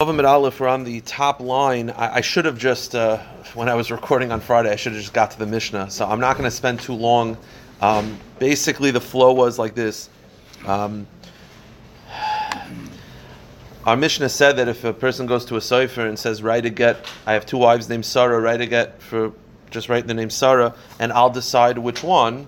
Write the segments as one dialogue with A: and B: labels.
A: Avamid Aleph, we're on the top line. I, I should have just, uh, when I was recording on Friday, I should have just got to the Mishnah. So I'm not going to spend too long. Um, basically, the flow was like this. Um, our Mishnah said that if a person goes to a sofer and says, write a get, I have two wives named Sarah, write a get for just write the name Sarah, and I'll decide which one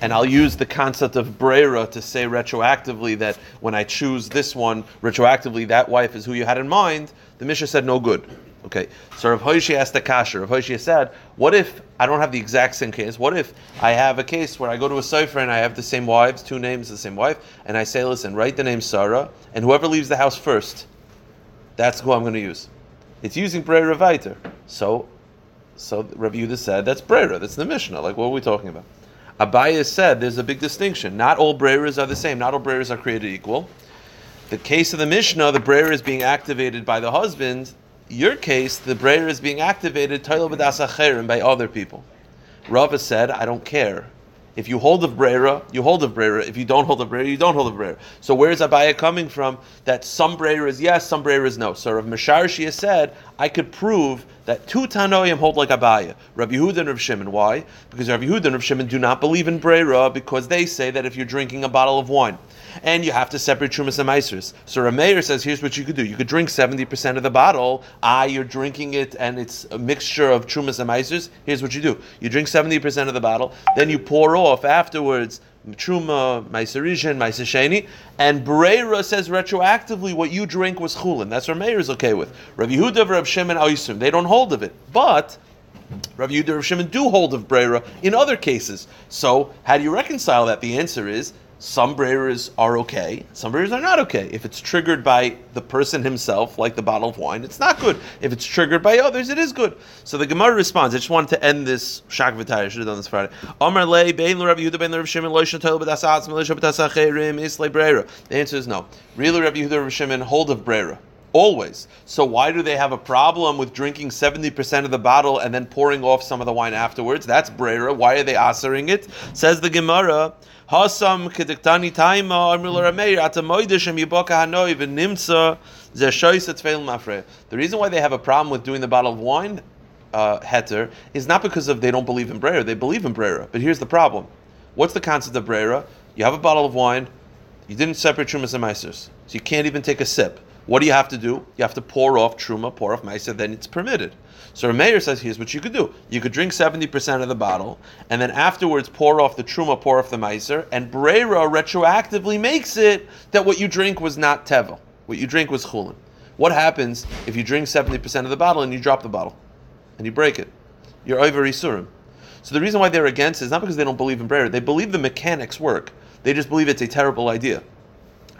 A: and I'll use the concept of brera to say retroactively that when I choose this one, retroactively that wife is who you had in mind, the Mishnah said no good. Okay, so Rav Hoshi asked the kasher. Rav Hoshi said, "What if I don't have the exact same case? What if I have a case where I go to a sofer and I have the same wives, two names, the same wife, and I say, listen, write the name Sarah, and whoever leaves the house first, that's who I'm going to use. It's using brera viter. So, so Rav Yehuda said that's brera. That's the Mishnah. Like, what are we talking about? Abaye said there's a big distinction. Not all breras are the same. Not all breras are created equal. The case of the Mishnah, the brera is being activated by the husband. Your case, the brera is being activated by other people. Rava said, I don't care. If you hold of brera, you hold of brera. If you don't hold of brera, you don't hold of brera. So where is Abaye coming from? That some brera is yes, some brera is no. So Rav Mesharshi has said, I could prove that two Tanoim hold like Abaye, Rabbi Yehuda and Rav Shimon. Why? Because Rabbi Yehuda and Rav Shimon do not believe in brera because they say that if you're drinking a bottle of wine and you have to separate Trumas and Meisers. So Rameir says, here's what you could do. You could drink 70% of the bottle. Ah, you're drinking it and it's a mixture of Trumas and Meisers. Here's what you do. You drink 70% of the bottle, then you pour off afterwards Truma, Maiserishan, Maisesheni, and Breira says retroactively what you drink was chulin. That's what Meir is okay with. Rav Yehuda, Rav Shimon, Oisum, they don't hold of it. But Rav Yehuda, Rav Shimon do hold of Breira in other cases. So how do you reconcile that? The answer is some breras are okay, some breras are not okay. If it's triggered by the person himself, like the bottle of wine, it's not good. If it's triggered by others, it is good. So the Gemara responds. I just wanted to end this shak. I should have done this Friday. The answer is no. Really, Rav Yehuda Rav Shimon hold of brera. Always. So why do they have a problem with drinking 70% of the bottle and then pouring off some of the wine afterwards? That's brera. Why are they answering it? Says the Gemara. Hasam taima rameir yiboka hanoi v'nimtza mafre. The reason why they have a problem with doing the bottle of wine uh, heter is not because of they don't believe in brera. They believe in brera. But here's the problem. What's the concept of brera? You have a bottle of wine. You didn't separate trumas and meisers, so you can't even take a sip. What do you have to do? You have to pour off truma, pour off meiser, then it's permitted. So Meir says, here's what you could do. You could drink 70% of the bottle, and then afterwards pour off the truma, pour off the meiser, and Brera retroactively makes it that what you drink was not tevel. What you drink was chulin. What happens if you drink 70% of the bottle and you drop the bottle? And you break it? You're over Isurim. So the reason why they're against is not because they don't believe in Brera. They believe the mechanics work. They just believe it's a terrible idea.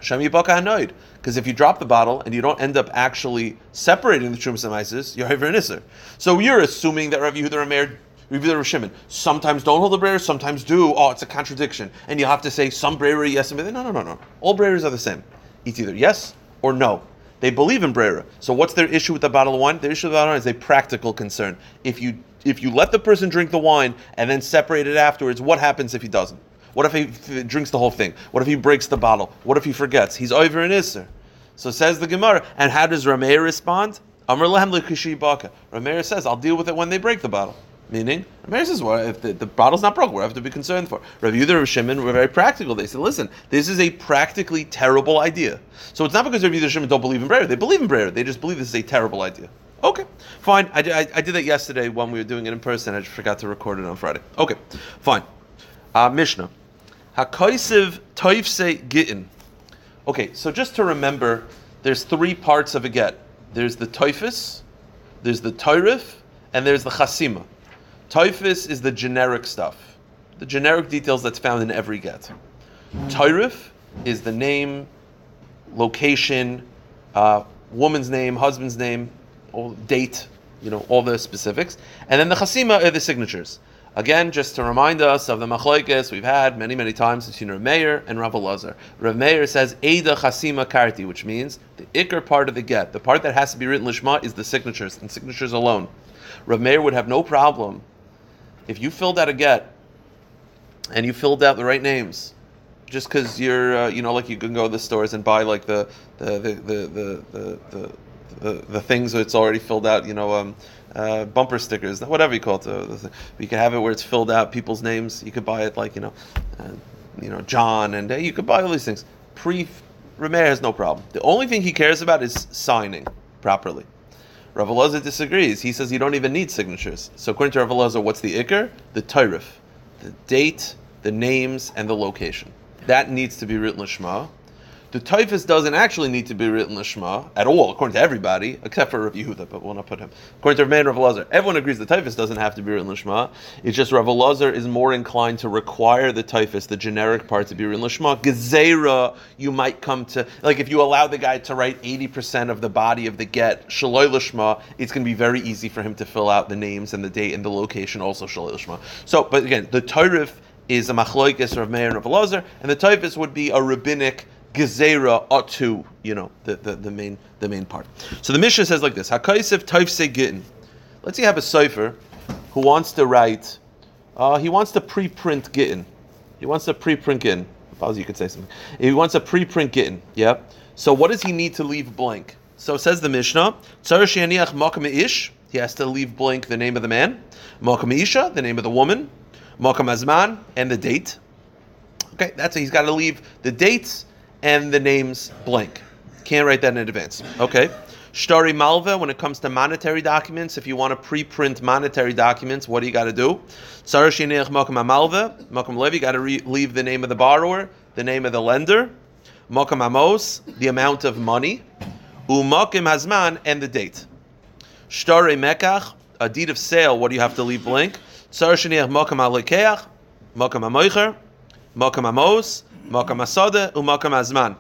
A: Because if you drop the bottle and you don't end up actually separating the Trumas and Mises, you're over an So you're assuming that Rav Yehuda Rameir Rav Yehuda Shimon sometimes don't hold the brera, sometimes do. Oh, it's a contradiction. And you have to say some brera yes and no, no, no, no. All breras are the same. It's either yes or no. They believe in brera. So what's their issue with the bottle of wine? Their issue with the bottle of wine is a practical concern. If you if you let the person drink the wine and then separate it afterwards, what happens if he doesn't? What if he drinks the whole thing? What if he breaks the bottle? What if he forgets? He's over in Isser. So says the Gemara. And how does Rameir respond? Amr lehem baka. Rameir says, I'll deal with it when they break the bottle. Meaning, Rameir says, well, if the, the bottle's not broke, we have to be concerned for. Rav Yehuda Rav Shimon were very practical. They said, listen, this is a practically terrible idea. So it's not because Rav Yehuda Shimon don't believe in brera. They believe in brera. They just believe this is a terrible idea. Okay, fine. I, I, I did that yesterday when we were doing it in person. I just forgot to record it on Friday. Okay, fine. Uh, Mishnah. Hakoisiv toifse gittin. Okay, so just to remember, there's three parts of a get. There's the toifus, there's the toirif, and there's the chasima. Toifus is the generic stuff, the generic details that's found in every get. Toirif is the name, location, uh, woman's name, husband's name, date, you know, all the specifics. And then the chasima are the signatures. Again, just to remind us of the machlokes we've had many, many times between Rav Meir and Rav Elazar. Rav Meir says Eida Chasima Karti, which means the ikr part of the get, the part that has to be written lishma, is the signatures and signatures alone. Rav Meir would have no problem if you filled out a get and you filled out the right names. Just because you're, uh, you know, like you can go to the stores and buy like the the the the the, the, the the, the things it's already filled out. You know, um, uh, bumper stickers, whatever you call it. Uh, you can have it where it's filled out people's names. You could buy it like you know, uh, you know John, and uh, you could buy all these things. Pre Rameir has no problem. The only thing he cares about is signing properly. Rav disagrees. He says you don't even need signatures. So according to Rav what's the ikr? The tarif, the date, the names, and the location. That needs to be written lishma. The toifus doesn't actually need to be written lishma at all, according to everybody, except for Rav Yehuda, but we'll not put him. According to Rav Rav Elazar, everyone agrees the toifus doesn't have to be written lishma. It's just Rav Elazar is more inclined to require the toifus, the generic part, to be written lishma. Gezerah, you might come to like if you allow the guy to write eighty percent of the body of the get shaloi lishma, it's going to be very easy for him to fill out the names and the date and the location, also shaloi lishma. So, but again, the tarif is a machloikis of Meir and Rav Elazar, and the toifus would be a rabbinic gezerah atu, you know, the, the, the, main the main part. So the Mishnah says like this: Hakaisif Taifse Gittin. Let's say you have a sofer who wants to write. Uh, he wants to pre-print Gittin. He wants to pre-print Gittin. If you could say something. He wants a pre-print Gittin. Yeah. So what does he need to leave blank? So says the Mishnah: Ish. He has to leave blank the name of the man, Makam Isha, the name of the woman, Makam Azman, and the date. Okay, that's it. He's got to leave the dates and the names blank. Can't write that in advance. Okay. Shtari Malva, when it comes to monetary documents, if you want to pre-print monetary documents, what do you got to do? Makam Malva, Makam Levi, you got to leave the name of the borrower, the name of the lender, Makam Amos, the amount of money, Umakim Hazman, and the date. Shtari Mekach, a deed of sale, what do you have to leave blank? Makam Alekeach, Makam Amoicher, Makam Amos, Makam Asada umakam Azman.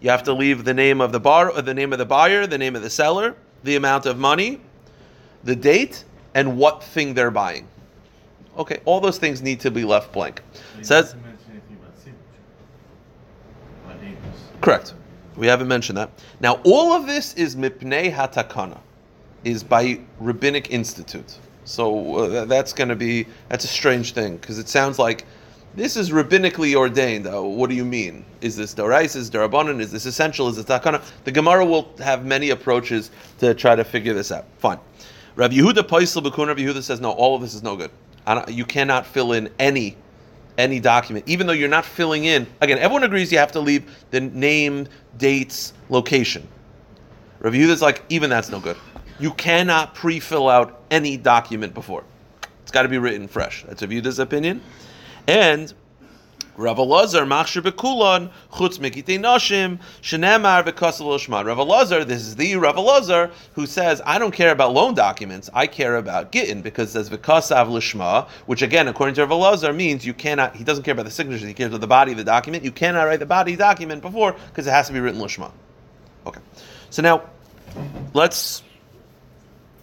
A: You have to leave the name of the bar, the name of the buyer, the name of the seller, the amount of money, the date, and what thing they're buying. Okay, all those things need to be left blank. Says correct. We haven't mentioned that. Now, all of this is mipnei hatakana, is by rabbinic institute. So uh, that's going to be that's a strange thing because it sounds like this is rabbinically ordained. What do you mean? Is this dorais? Is darabanan? Is this essential? Is this takana? The Gemara will have many approaches to try to figure this out. Fine. Rabbi Yehuda Paisel Bakun Rabbi Yehuda says no. All of this is no good. You cannot fill in any any document, even though you're not filling in. Again, everyone agrees you have to leave the name, dates, location. Rabbi Yehuda's like even that's no good. You cannot pre-fill out any document before. It's got to be written fresh. That's Rabbi Yehuda's opinion. And Rav Elazar machshir bekulon chutz mikitei nashim shenemar v'kasel shman. Rav Elazar, this is the Rav Elazar who says, I don't care about loan documents, I care about gittin because says v'kasav l'shma, which again, according to Rav Elazar, means you cannot. He doesn't care about the signatures, he cares about the body of the document. You cannot write the body document before because it has to be written l'shma. Okay, so now let's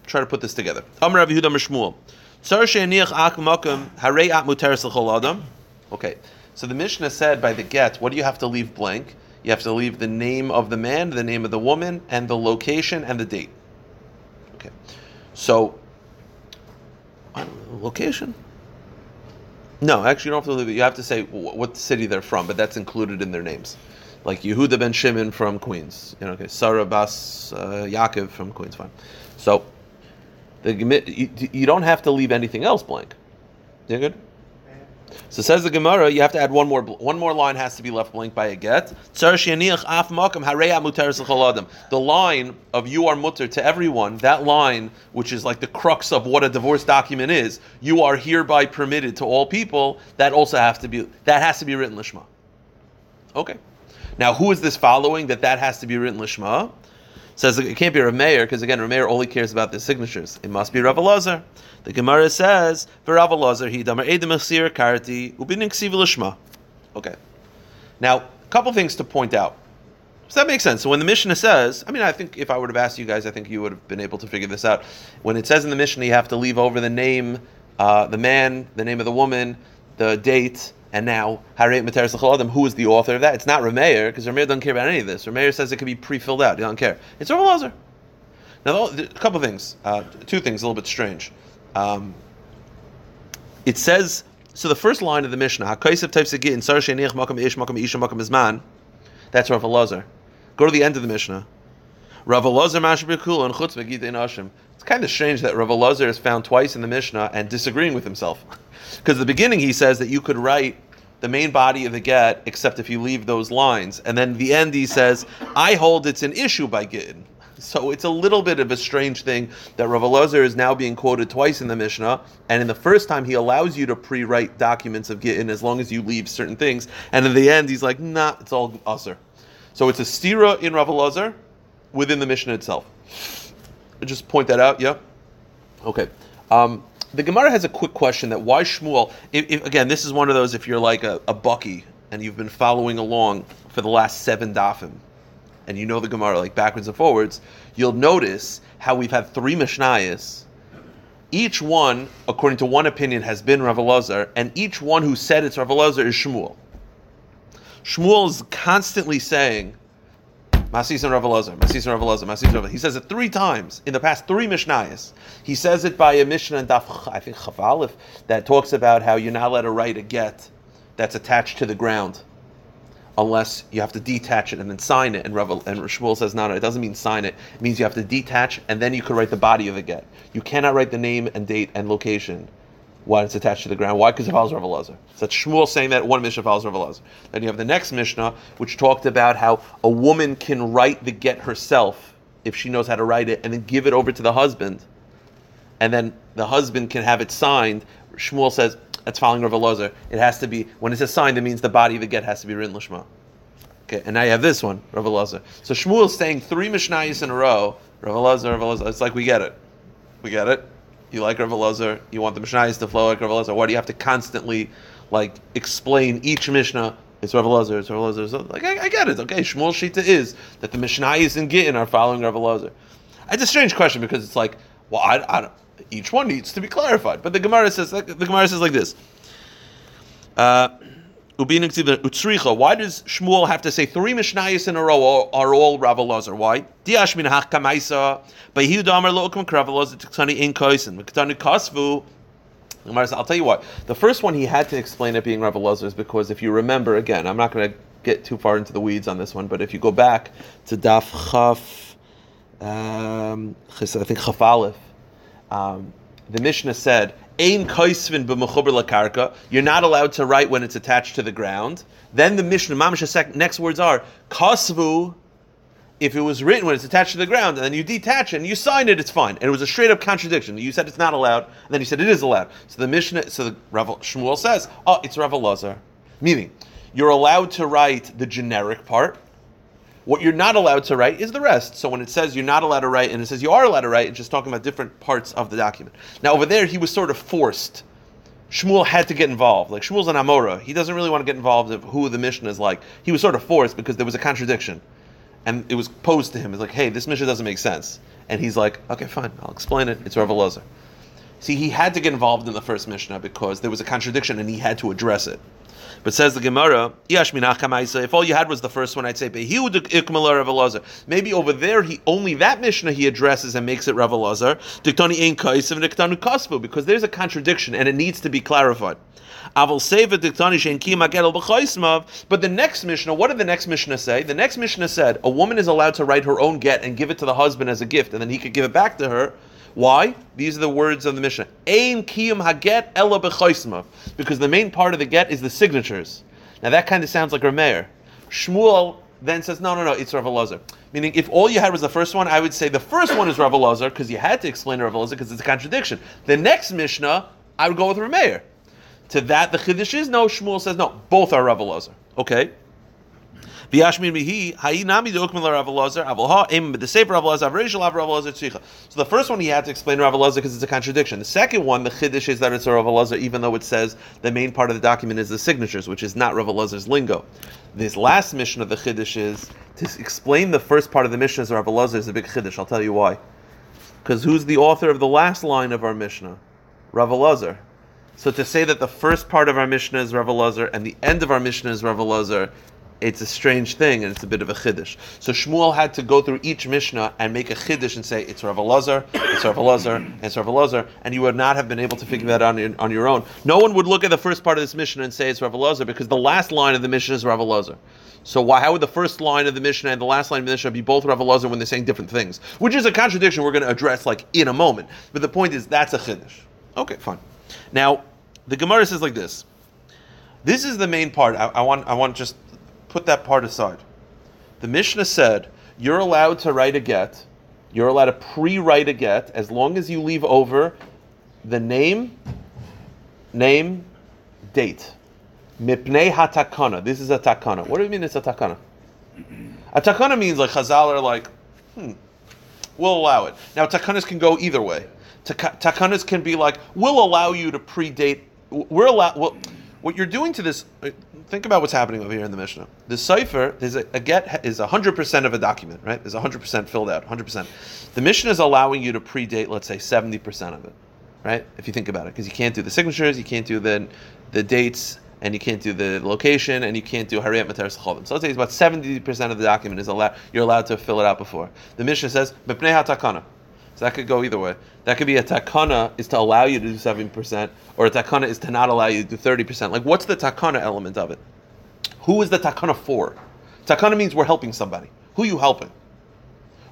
A: try to put this together. Amar Rav Yehuda. Okay, so the Mishnah said by the get, what do you have to leave blank? You have to leave the name of the man, the name of the woman, and the location and the date. Okay, so location. No, actually, you don't have to leave it. You have to say what city they're from, but that's included in their names. Like Yehuda ben Shimon from Queens. You know, okay, Sarah Bas uh, Yaakov from Queens. Fine. So the you, you don't have to leave anything else blank. You good? So says the Gemara, you have to add one more one more line has to be left blank by a get. The line of you are mutter to everyone, that line, which is like the crux of what a divorce document is, you are hereby permitted to all people, that also has to be that has to be written lishma. Okay. Now who is this following that that has to be written lishma? Says it can't be Rav Meir because again, Rav Meir only cares about the signatures. It must be Rav Elazar. The Gemara says for Rav Elazar, he damar edim karti ubinik lishma. Okay. Now, a couple things to point out. Does that make sense? So when the Mishnah says, I mean, I think if I would have asked you guys, I think you would have been able to figure this out. When it says in the Mishnah, you have to leave over the name, uh, the man, the name of the woman, the date, and now who is the author of that? It's not Rameir, because Rameir doesn't care about any of this. Rameir says it can be pre-filled out. He doesn't care. It's Rav Elazar. Now, a couple of things, uh, two things, a little bit strange. Um, it says so. The first line of the Mishnah, Hakaisav types in Sar Makam Ish Makam Isha Makam Izman. That's Rav Elazar. Go to the end of the Mishnah. Rav mashbekul and chutz nashim. It's kind of strange that Rav Elazar is found twice in the Mishnah and disagreeing with himself. Because at the beginning he says that you could write the main body of the get except if you leave those lines. And then the end he says, I hold it's an issue by Gittin. So it's a little bit of a strange thing that Rav is now being quoted twice in the Mishnah, and in the first time he allows you to pre-write documents of Gittin as long as you leave certain things, and in the end he's like, nah, it's all usr. So it's a stira in Rav within the Mishnah itself. Just point that out, yeah? Okay. Um, the Gemara has a quick question that why Shmuel, if, if, again, this is one of those if you're like a, a Bucky and you've been following along for the last seven dafim, and you know the Gemara like backwards and forwards, you'll notice how we've had three Mishnayos. Each one, according to one opinion, has been Rav Elazar, and each one who said it's Rav Elazar is Shmuel. Shmuel is constantly saying, Masis and Rav Elazar, Masis and Rav Elazar, Masis and Rav He says it three times in the past three Mishnayos. He says it by a Mishnah in Daf, I think Chaf Aleph, that talks about how you're not allowed to write a get that's attached to the ground unless you have to detach it and then sign it. And Rav and Shmuel says, no, no, it doesn't mean sign it. It means you have to detach and then you could write the body of the get. You cannot write the name and date and location when it's attached to the ground. Why? Because it follows Rav Elazar. So that's Shmuel saying that one Mishnah follows Rav Elazar. Then you have the next Mishnah, which talked about how a woman can write the get herself if she knows how to write it and then give it over to the husband. And then the husband can have it signed. Shmuel says, that's following Rav Elazar. It has to be when it's a sign. That means the body of the get has to be written lishma. Okay, and now you have this one, Rav Elazar. So is saying three Mishnayos in a row. Rav Elazar, Rav Elazar. It's like we get it. We get it. You like Rav Elazar. You want the Mishnayos to flow like Rav Elazar. Why do you have to constantly like explain each Mishnah? It's Rav Elazar. It's Rav Elazar. So, like I, I, get it. Okay, Shmuel Shita is that the Mishnayos in Gittin are following Rav Elazar. It's a strange question because it's like, well, I, I each one needs to be clarified. But the Gemara says the Gemara says like this. Uh, why does Shmuel have to say three Mishnayos in a row are, all Rav Elazar? Why? Diash min hach kamaisa, but he damar lo kum Rav Elazar tiktani in koisen. Miktani kasvu. I'll tell you what. The first one he had to explain it being Rav Elazar is because if you remember, again, I'm not going to get too far into the weeds on this one, but if you go back to Daf Chaf, um, I think Chaf Aleph, um, the Mishnah said, Ein kaisvin lakarka. You're not allowed to write when it's attached to the ground. Then the Mishnah, next words are kasvu. If it was written when it's attached to the ground, and then you detach it and you sign it, it's fine. And it was a straight up contradiction. You said it's not allowed, and then you said it is allowed. So the Mishnah, so the Rav Shmuel says, oh, it's Rav Elazar. Meaning, you're allowed to write the generic part, what you're not allowed to write is the rest. So when it says you're not allowed to write and it says you are allowed to write, it's just talking about different parts of the document. Now over there, he was sort of forced. Shmuel had to get involved. Like Shmuel's an Amora. He doesn't really want to get involved of who the Mishnah is like. He was sort of forced because there was a contradiction. And it was posed to him. It's like, hey, this Mishnah doesn't make sense. And he's like, okay, fine, I'll explain it. It's Rav Elazar. See, he had to get involved in the first Mishnah because there was a contradiction and he had to address it. But says the Gemara, if all you had was the first one, I'd say Maybe over there, he only that Mishnah he addresses and makes it Rav Elazar. Because there's a contradiction and it needs to be clarified. But the next Mishnah, what did the next Mishnah say? The next Mishnah said a woman is allowed to write her own get and give it to the husband as a gift, and then he could give it back to her. Why? These are the words of the Mishnah. Ein kiyum haget ela Because the main part of the get is the signatures. Now that kind of sounds like Rameir. Shmuel then says, no, no, no, it's Rav Elazar. Meaning, if all you had was the first one, I would say the first one is Rav Elazar because you had to explain Rav Elazar because it's a contradiction. The next Mishnah, I would go with Rameir. To that, the Chiddush is no. Shmuel says no. Both are Rav Elazar. Okay. V'yashmin mihi hayinami deukmin Rav Elazar the Rav Elazar Rav Elazar tzricha. So the first one he had to explain Rav Elazar because it's a contradiction. The second one, the chiddush is that it's a Rav Elazar, even though it says the main part of the document is the signatures, which is not Rav Elazar's lingo. This last Mishnah of the chiddush is to explain the first part of the Mishnah as Rav Elazar is a big chiddush. I'll tell you why. Because who's the author of the last line of our Mishnah? Rav Elazar. So to say that the first part of our Mishnah is Rav Elazar and the end of our Mishnah is Rav Elazar it's a strange thing and it's a bit of a chiddush. So Shmuel had to go through each Mishnah and make a chiddush and say it's Rav Elazar, it's Rav Elazar, and it's Rav Elazar, and you would not have been able to figure that out on your, on your own. No one would look at the first part of this Mishnah and say it's Rav Elazar because the last line of the Mishnah is Rav Elazar. So why, how would the first line of the Mishnah and the last line of the Mishnah be both Rav Elazar when they're saying different things? Which is a contradiction we're going to address like in a moment. But the point is that's a chiddush. Okay, fine. Now the Gemara says like this. This is the main part. I, I want I want just put that part aside. The Mishnah said you're allowed to write a get. You're allowed to pre-write a get as long as you leave over the name, name, date. Mipnei hatakana. This is a takana. What do you mean it's a takana? A takana means like Chazal are like, hmm, we'll allow it. Now takanas can go either way. Takanas can be like, we'll allow you to predate. We're allowed. Well, what you're doing to this, think about what's happening over here in the Mishnah. The cipher, there's a, a get is 100% of a document, right? There's 100% filled out, 100%. The Mishnah is allowing you to predate, let's say, 70% of it, right? If you think about it, because you can't do the signatures, you can't do the the dates, and you can't do the location, and you can't do Hariyat Chavim. So let's say it's about 70% of the document is allowed, you're allowed to fill it out before. The Mishnah says. So that could go either way. That could be a takana is to allow you to do seven percent, or a takana is to not allow you to do thirty percent. Like, what's the takana element of it? Who is the takana for? Takana means we're helping somebody. Who are you helping?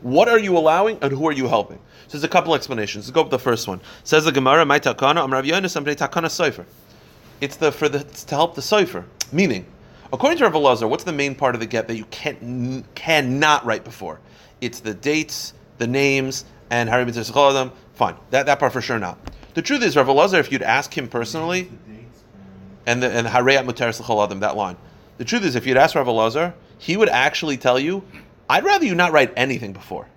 A: What are you allowing, and who are you helping? So there's a couple explanations. Let's go with the first one. Says the Gemara, "My takana, I'm Rav Yonis, takana sofer." It's the for the it's to help the sofer. Meaning, according to Rav Elazar, what's the main part of the get that you can cannot write before? It's the dates, the names, and Harry Mitzvah fine. That, that part for sure not. The truth is, Rav Elazar, if you'd ask him personally, and the and Hareyat Mutar Adam, that line. The truth is, if you'd ask Rav Elazar, he would actually tell you, I'd rather you not write anything before.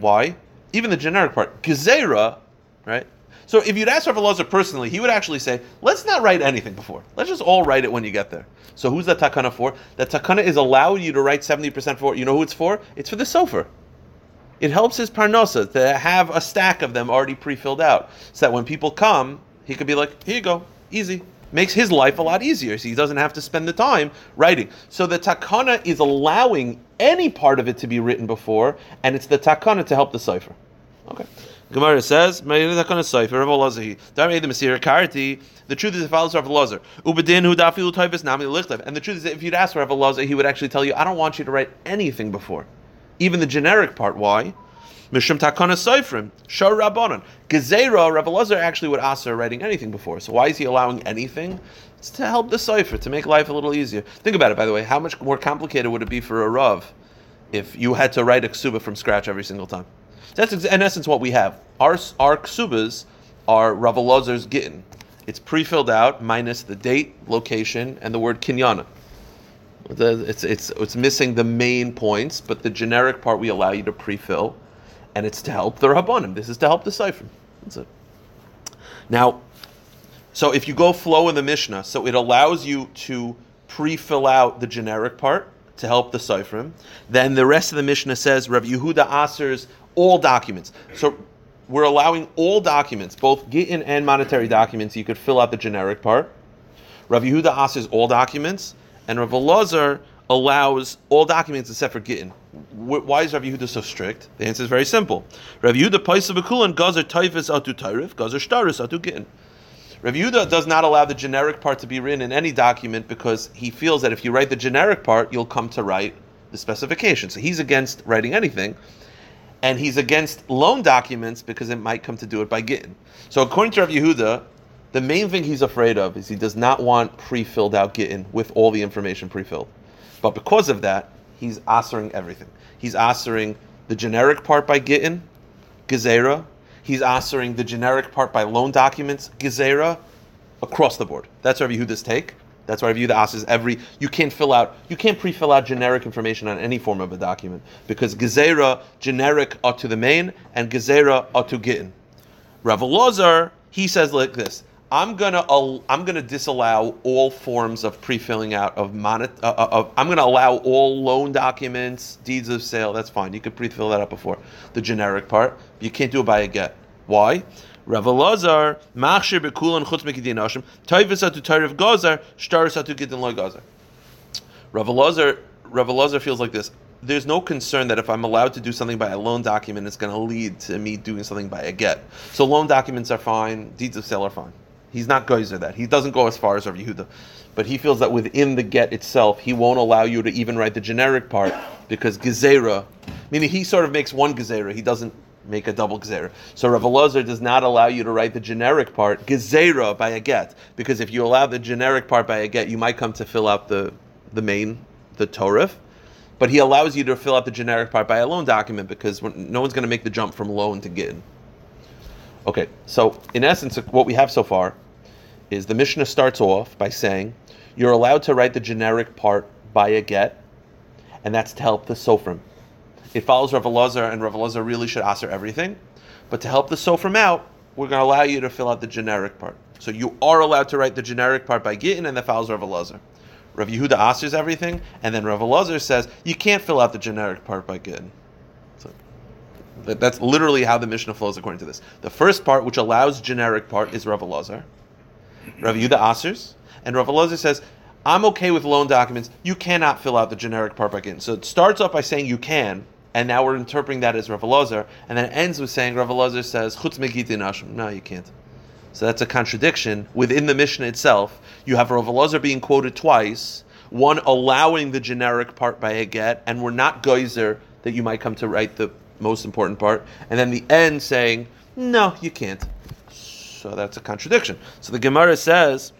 A: Why? Even the generic part. Gezerah, right? So if you'd ask Rav Elazar personally, he would actually say, let's not write anything before. Let's just all write it when you get there. So who's that takana for? That takana is allowing you to write 70% for. You know who it's for? It's for the sofer it helps his parnosa to have a stack of them already pre-filled out, so that when people come, he could be like, "Here you go, easy." Makes his life a lot easier, so he doesn't have to spend the time writing. So the takana is allowing any part of it to be written before, and it's the takana to help the sofer. Okay. Gemara says, the truth is, it follows Rav Lazar. And the truth is, if you'd ask Rav Lazar, he would actually tell you, I don't want you to write anything before even the generic part. Why? Mishum takana soifrim, shor rabbanon. Gezerah, Rabbi Lazar actually would ask her writing anything before. So why is he allowing anything? It's to help the sofer, to make life a little easier. Think about it, by the way. How much more complicated would it be for a Rav if you had to write a ksuba from scratch every single time? That's in essence what we have. Our, our ksubas are Rav Lazar's gittin. It's pre-filled out minus the date, location, and the word kinyana. It's, it's, it's missing the main points, but the generic part we allow you to pre-fill, and it's to help the Rabbanim. This is to help the sofer. That's it. Now, so if you go flow in the Mishnah, so it allows you to pre-fill out the generic part to help the Seifrim. Then the rest of the Mishnah says Rav Yehuda Aser's all documents. So we're allowing all documents, both Gittin and monetary documents, you could fill out the generic part. Rav Yehuda Aser's all documents, and Rav Elazar allows all documents except for Gittin. Why is Rav Yehuda so strict? The answer is very simple. Rav Yehuda paisa b'kulan gazer taifis atu tairif gazer shtaris atu Gittin. Rav Yehuda does not allow the generic part to be written in any document because he feels that if you write the generic part, you'll come to write the specification. So he's against writing anything, and he's against loan documents because it might come to do it by Gittin. So according to Rav Yehuda, the main thing he's afraid of is he does not want pre-filled out Gittin with all the information pre-filled. But because of that, he's answering everything. He's answering the generic part by Gittin, Gezerah. He's answering the generic part by loan documents, Gezerah, across the board. That's Rabbi Yehuda's take. That's why Rabbi Yehuda asks every, you can't fill out, you can't pre-fill out generic information on any form of a document because Gezerah, generic are to the main and Gezerah are to Gittin. Rav Elazar, he says like this, I'm gonna I'm gonna disallow all forms of pre-filling out of monet. Uh, uh, of, I'm gonna allow all loan documents, deeds of sale. That's fine. You could pre-fill that out before the generic part. You can't do it by a get. Why? Rav Elazar machshir bekulan chutz mekidin ashim toivus atu toirav gazar shtaris gidin loy gazar. Rav Elazar Rav Elazar feels like this. There's no concern that if I'm allowed to do something by a loan document, it's going to lead to me doing something by a get. So loan documents are fine, deeds of sale are fine. He's not geyser that. He doesn't go as far as Rav Yehuda, but he feels that within the get itself, he won't allow you to even write the generic part because gezerah, meaning he sort of makes one gezerah. He doesn't make a double gezerah. So Rav Elazar does not allow you to write the generic part gezerah by a get because if you allow the generic part by a get, you might come to fill out the the main the torif. But he allows you to fill out the generic part by a loan document because no one's going to make the jump from loan to gin. Okay, so in essence, what we have so far is the Mishnah starts off by saying you're allowed to write the generic part by a get, and that's to help the sofrim. It follows Rav Elazar, and Rav Elazar really should answer everything. But to help the sofrim out, we're going to allow you to fill out the generic part. So you are allowed to write the generic part by Gittin, and that follows Rav Elazar. Rav Yehuda answers everything, and then Rav Elazar says you can't fill out the generic part by Gittin. That's literally how the Mishnah flows according to this. The first part, which allows generic part, is Rav Elazar. Rav Yuda Asers, and Rav Elazar says, I'm okay with loan documents. You cannot fill out the generic part by Gittin. So it starts off by saying you can, and now we're interpreting that as Rav Elazar, and then it ends with saying Rav Elazar says, Chutz No, you can't. So that's a contradiction within the Mishnah itself. You have Rav Elazar being quoted twice, one allowing the generic part by a get, and we're not geyser that you might come to write the most important part, and then the end saying, no, you can't. So that's a contradiction. So the Gemara says,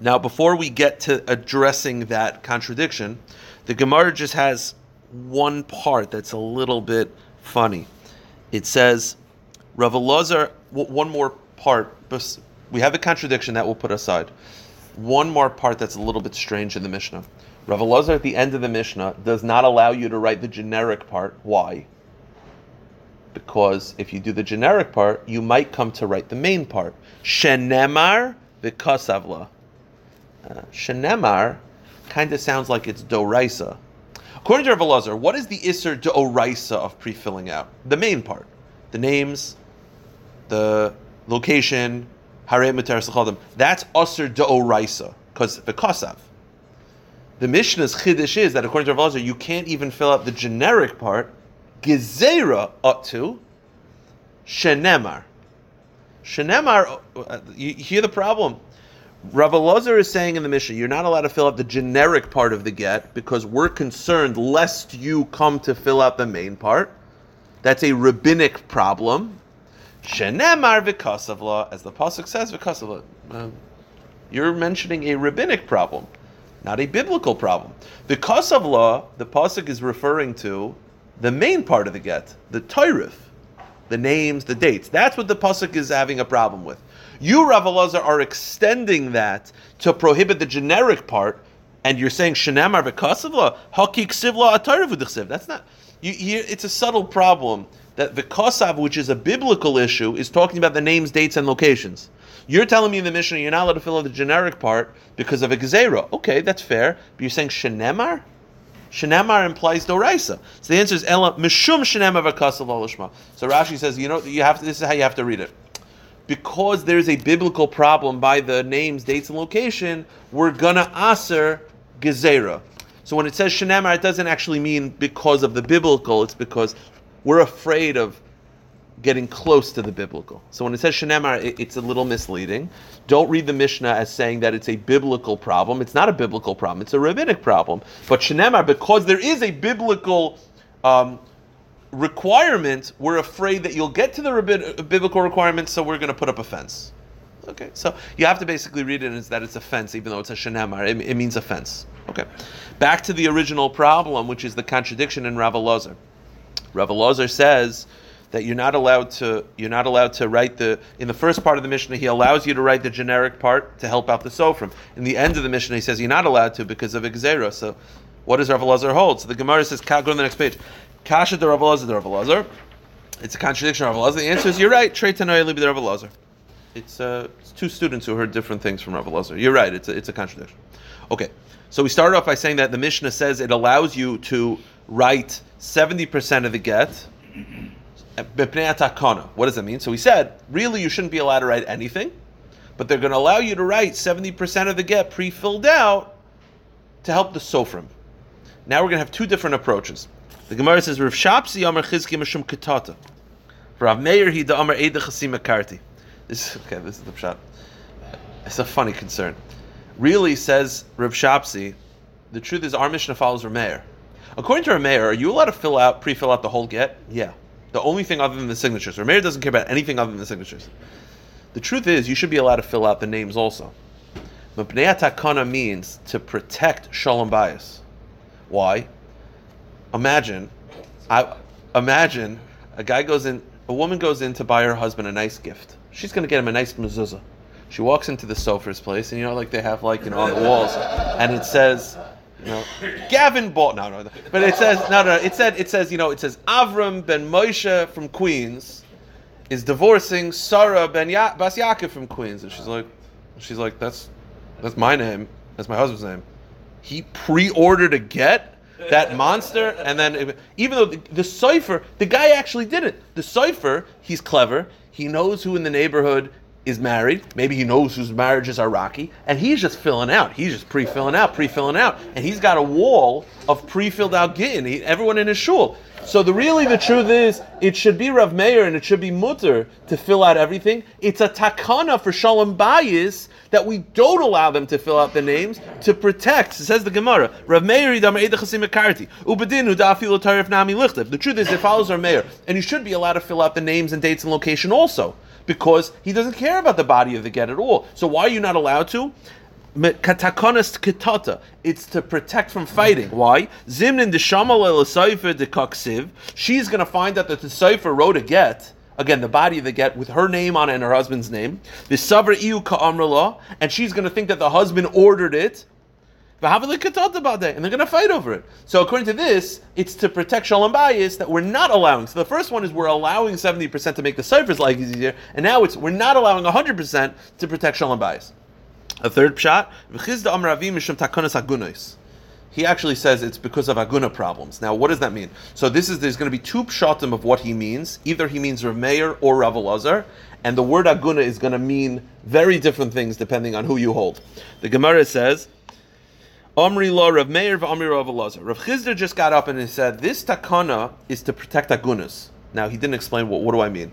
A: now before we get to addressing that contradiction, the Gemara just has one part that's a little bit funny. It says, Rav Elazar, one more part, we have a contradiction that we'll put aside. One more part that's a little bit strange in the Mishnah. Rav Elazar at the end of the Mishnah does not allow you to write the generic part. Why? Because if you do the generic part, you might come to write the main part. Shenemar v'kasavla. Uh, shenemar kind of sounds like it's doraisa. According to Rav Elazar, what is the iser doraisa of pre-filling out? The main part, the names, the location, hare mutar That's aser doraisa because v'kasav. The Mishnah's chiddush is that according to Rav Elazar, you can't even fill out the generic part gezera up to shenemar. Shenemar, uh, you hear the problem. Rav is saying in the Mishnah, you're not allowed to fill out the generic part of the get because we're concerned lest you come to fill out the main part. That's a rabbinic problem. Shenemar v'kasavla, as the pasuk says, v'kasavla. Um, you're mentioning a rabbinic problem, not a biblical problem. Because of law, the pasuk is referring to the main part of the get, the Torah, the names, the dates. That's what the pasuk is having a problem with. You, Rav Elazar, are extending that to prohibit the generic part, and you're saying shenamar v'kasivla hakik sivla atayra That's not. You, you, it's a subtle problem that the kasav, which is a biblical issue, is talking about the names, dates, and locations. You're telling me in the Mishnah you're not allowed to fill out the generic part because of a gezerah. Okay, that's fair. But you're saying shenemar? Shenemar implies doraisa. So the answer is Ella Mishum Shenemar Vakasav. So Rashi says, you know, you have to, this is how you have to read it. Because there's a biblical problem by the names, dates, and location, we're gonna aser gezerah. So when it says Shenemar, it doesn't actually mean because of the biblical, it's because we're afraid of getting close to the biblical. So when it says Shenemar, it, it's a little misleading. Don't read the Mishnah as saying that it's a biblical problem. It's not a biblical problem. It's a rabbinic problem. But Shenemar, because there is a biblical um, requirement, we're afraid that you'll get to the rabbin- biblical requirement, so we're going to put up a fence. Okay, so you have to basically read it as that it's a fence, even though it's a shenemar. It, it means a fence. Okay, back to the original problem, which is the contradiction in Rav Elazar. Rav Elazar says that you're not allowed to you're not allowed to write the in the first part of the Mishnah he allows you to write the generic part to help out the sofrim. In the end of the Mishnah he says you're not allowed to because of gezerah. So what does Rav Elazar hold? So the Gemara says go to the next page. Kasha the Rav Elazar the Rav Elazar. It's a contradiction of Rav Elazar. The answer is you're right. Trey Libi de Rav Elazar. It's, uh, it's two students who heard different things from Rav Elazar. You're right. It's a, it's a contradiction. Okay. So we started off by saying that the Mishnah says it allows you to write 70% of the get what does that mean? So he said, really, you shouldn't be allowed to write anything, but they're going to allow you to write 70% of the get pre filled out to help the sofrim. Now we're going to have two different approaches. The Gemara says, Rav Shapsi Amar Chizki Mashum Ketata. Rav Meir he da Amar Eida Chasim. This okay. This is the pshat. It's a funny concern. Really says Rav Shapsi. The truth is, our Mishnah follows Rav Meir. According to Rav Meir, are you allowed to fill out, pre-fill out the whole get? Yeah. The only thing other than the signatures. Rav Meir doesn't care about anything other than the signatures. The truth is, you should be allowed to fill out the names also. But Bnei Takana means to protect Shalom Bayis. Why? Imagine, I imagine a guy goes in, a woman goes in to buy her husband a nice gift. She's going to get him a nice mezuzah. She walks into the sofer's place, and you know, like they have like you know on the walls, and it says, know, Gavin bought no no, but it says no no. It said it says you know it says Avram ben Moshe from Queens is divorcing Sarah ben ya- from Queens, and she's like, she's like that's that's my name, that's my husband's name. He pre-ordered a get that monster, and then even though the, the sofer, the guy actually did it. The sofer, he's clever. He knows who in the neighborhood is married. Maybe he knows whose marriages are rocky, and he's just filling out. He's just pre-filling out, pre-filling out, and he's got a wall of pre-filled out gittin. Everyone in his shul. So the really the truth is, it should be Rav Meir and it should be Mutter to fill out everything. It's a takana for Shalom Bayis that we don't allow them to fill out the names to protect. Says the Gemara, Rav Meir The truth is, it follows Rav Meir, and you should be allowed to fill out the names and dates and location also because he doesn't care about the body of the get at all. So why are you not allowed to? It's to protect from fighting. Why? Zimnin de de kaksiv. She's going to find out that the sofer wrote a get. Again, the body of the get with her name on it and her husband's name. The iu and she's going to think that the husband ordered it. And they're going to fight over it. So according to this, it's to protect shalom bayis that we're not allowing. So the first one is we're allowing 70% to make the sofers like easier, and now it's we're not allowing 100% to protect shalom bayis. A third pshat, he actually says it's because of aguna problems. Now, what does that mean? So this is there's going to be two pshatim of what he means. Either he means Rav Meir or Rav Elazar, and the word aguna is going to mean very different things depending on who you hold. The Gemara says. Omri law Rav Meir v'Omri Rav Elazar. Rav Chisda just got up and he said, "This takana is to protect agunas." Now he didn't explain what. What do I mean?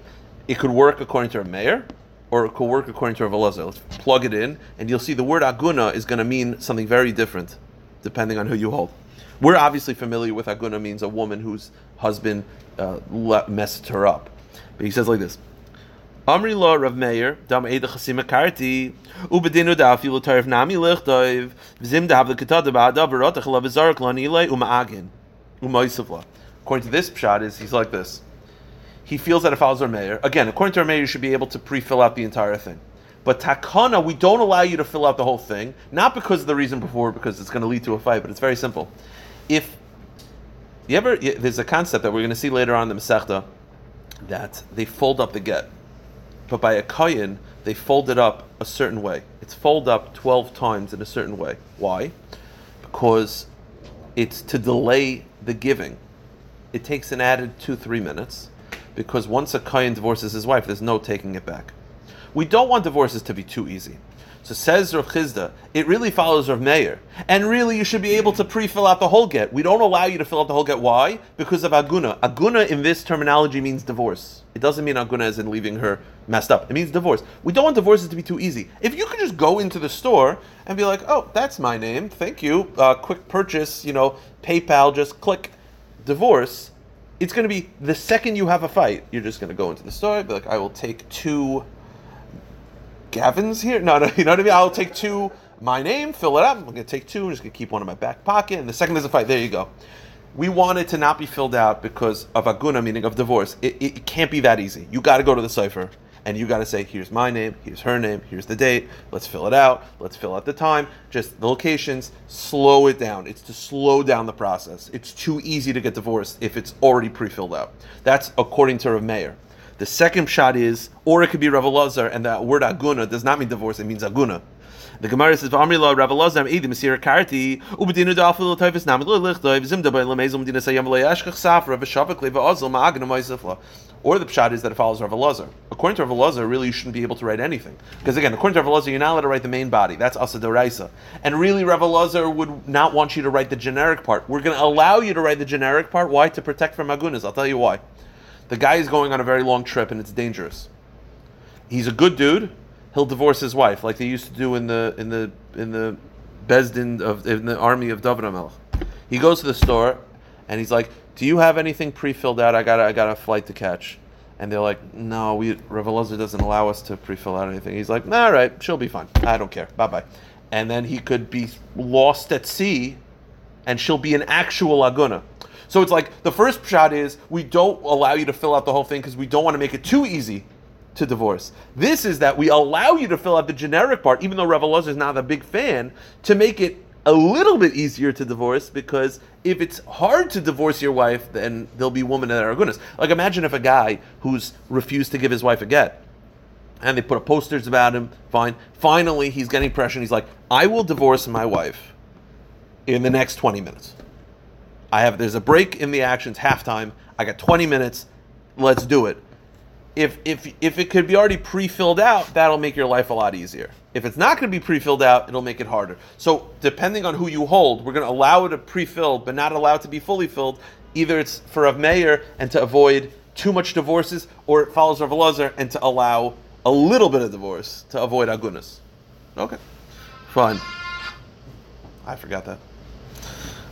A: It could work according to Rav Meir, or it could work according to Rav Elazar. Let's plug it in, and you'll see the word aguna is going to mean something very different, depending on who you hold. We're obviously familiar with aguna means a woman whose husband uh, messed her up, but he says like this. Amri Rav Meir, dam chasim akarti, da afilu tarif nami lichtoiv, v'zim da havle kitad ba'ada v'rotach la. According to this pshat, is he's like this he feels that it follows Rameir. Again, according to Rameir, you should be able to pre-fill out the entire thing. But takana, we don't allow you to fill out the whole thing, not because of the reason before, because it's going to lead to a fight, but it's very simple. If you ever, there's a concept that we're going to see later on in the Masechta that they fold up the get, but by a kayin, they fold it up a certain way. It's fold up 12 times in a certain way. Why? Because it's to delay the giving. It takes an added two, three minutes because once a Kayan divorces his wife, there's no taking it back. We don't want divorces to be too easy. So says Rav Chisda, it really follows Rav Meir. And really, you should be able to pre-fill out the whole get. We don't allow you to fill out the whole get. Why? Because of aguna. Aguna in this terminology means divorce. It doesn't mean aguna as in leaving her messed up. It means divorce. We don't want divorces to be too easy. If you could just go into the store and be like, oh, that's my name, thank you, uh, quick purchase, you know, PayPal, just click divorce it's going to be the second you have a fight, you're just going to go into the store, be like, I will take two Gavins here. No, no, you know what I mean? I'll take two, my name, fill it up. I'm going to take two, I'm just going to keep one in my back pocket. And the second there's a fight, there you go. We want it to not be filled out because of aguna, meaning of divorce. It, it, it can't be that easy. You got to go to the sofer and you got to say, here's my name, here's her name, here's the date, let's fill it out, let's fill out the time, just the locations, slow it down. It's to slow down the process. It's too easy to get divorced if it's already pre filled out. That's according to Rav Meir. The second shot is, or it could be Rav Elazar, and that word aguna does not mean divorce, it means aguna. The Gemara says, "V'amri lo Rav Elazar edi Mesir Karti ubedinu da'afil l'toyvis nami lo dabay l'mezul medina sayam v'le'ashkach safra v'shavak le'va'ozil ma'agna ma'isifla." Or the pshat is that it follows Rav Elazar. According to Rav Elazar, really you shouldn't be able to write anything. Because again, according to Rav Elazar, you're not allowed to write the main body. That's Asa Doraisa. And really, Rav Elazar would not want you to write the generic part. We're going to allow you to write the generic part. Why? To protect from Agunas. I'll tell you why. The guy is going on a very long trip and it's dangerous. He's a good dude. He'll divorce his wife, like they used to do in the in the in the Bezdin of in the army of David Hamelech. He goes to the store and he's like, "Do you have anything pre-filled out? I got I got a flight to catch." And they're like, "No, we Rav Elazar doesn't allow us to pre-fill out anything." He's like, "All right, she'll be fine. I don't care. Bye bye." And then he could be lost at sea, and she'll be an actual aguna. So it's like the first shot is we don't allow you to fill out the whole thing because we don't want to make it too easy to divorce. This is that we allow you to fill out the generic part, even though Rav is not a big fan, to make it a little bit easier to divorce because if it's hard to divorce your wife, then there'll be women that are goodness. Like imagine if a guy who's refused to give his wife a get, and they put up posters about him. Fine. Finally, he's getting pressure. and He's like, "I will divorce my wife in the next twenty minutes. I have there's a break in the actions, halftime. I got twenty minutes. Let's do it." If if if it could be already pre-filled out, that'll make your life a lot easier. If it's not going to be pre-filled out, it'll make it harder. So depending on who you hold, we're going to allow it to pre-filled, but not allow it to be fully filled. Either it's for a mayor and to avoid too much divorces, or it follows Rav Elazar and to allow a little bit of divorce to avoid agunas. Okay, fine. I forgot that.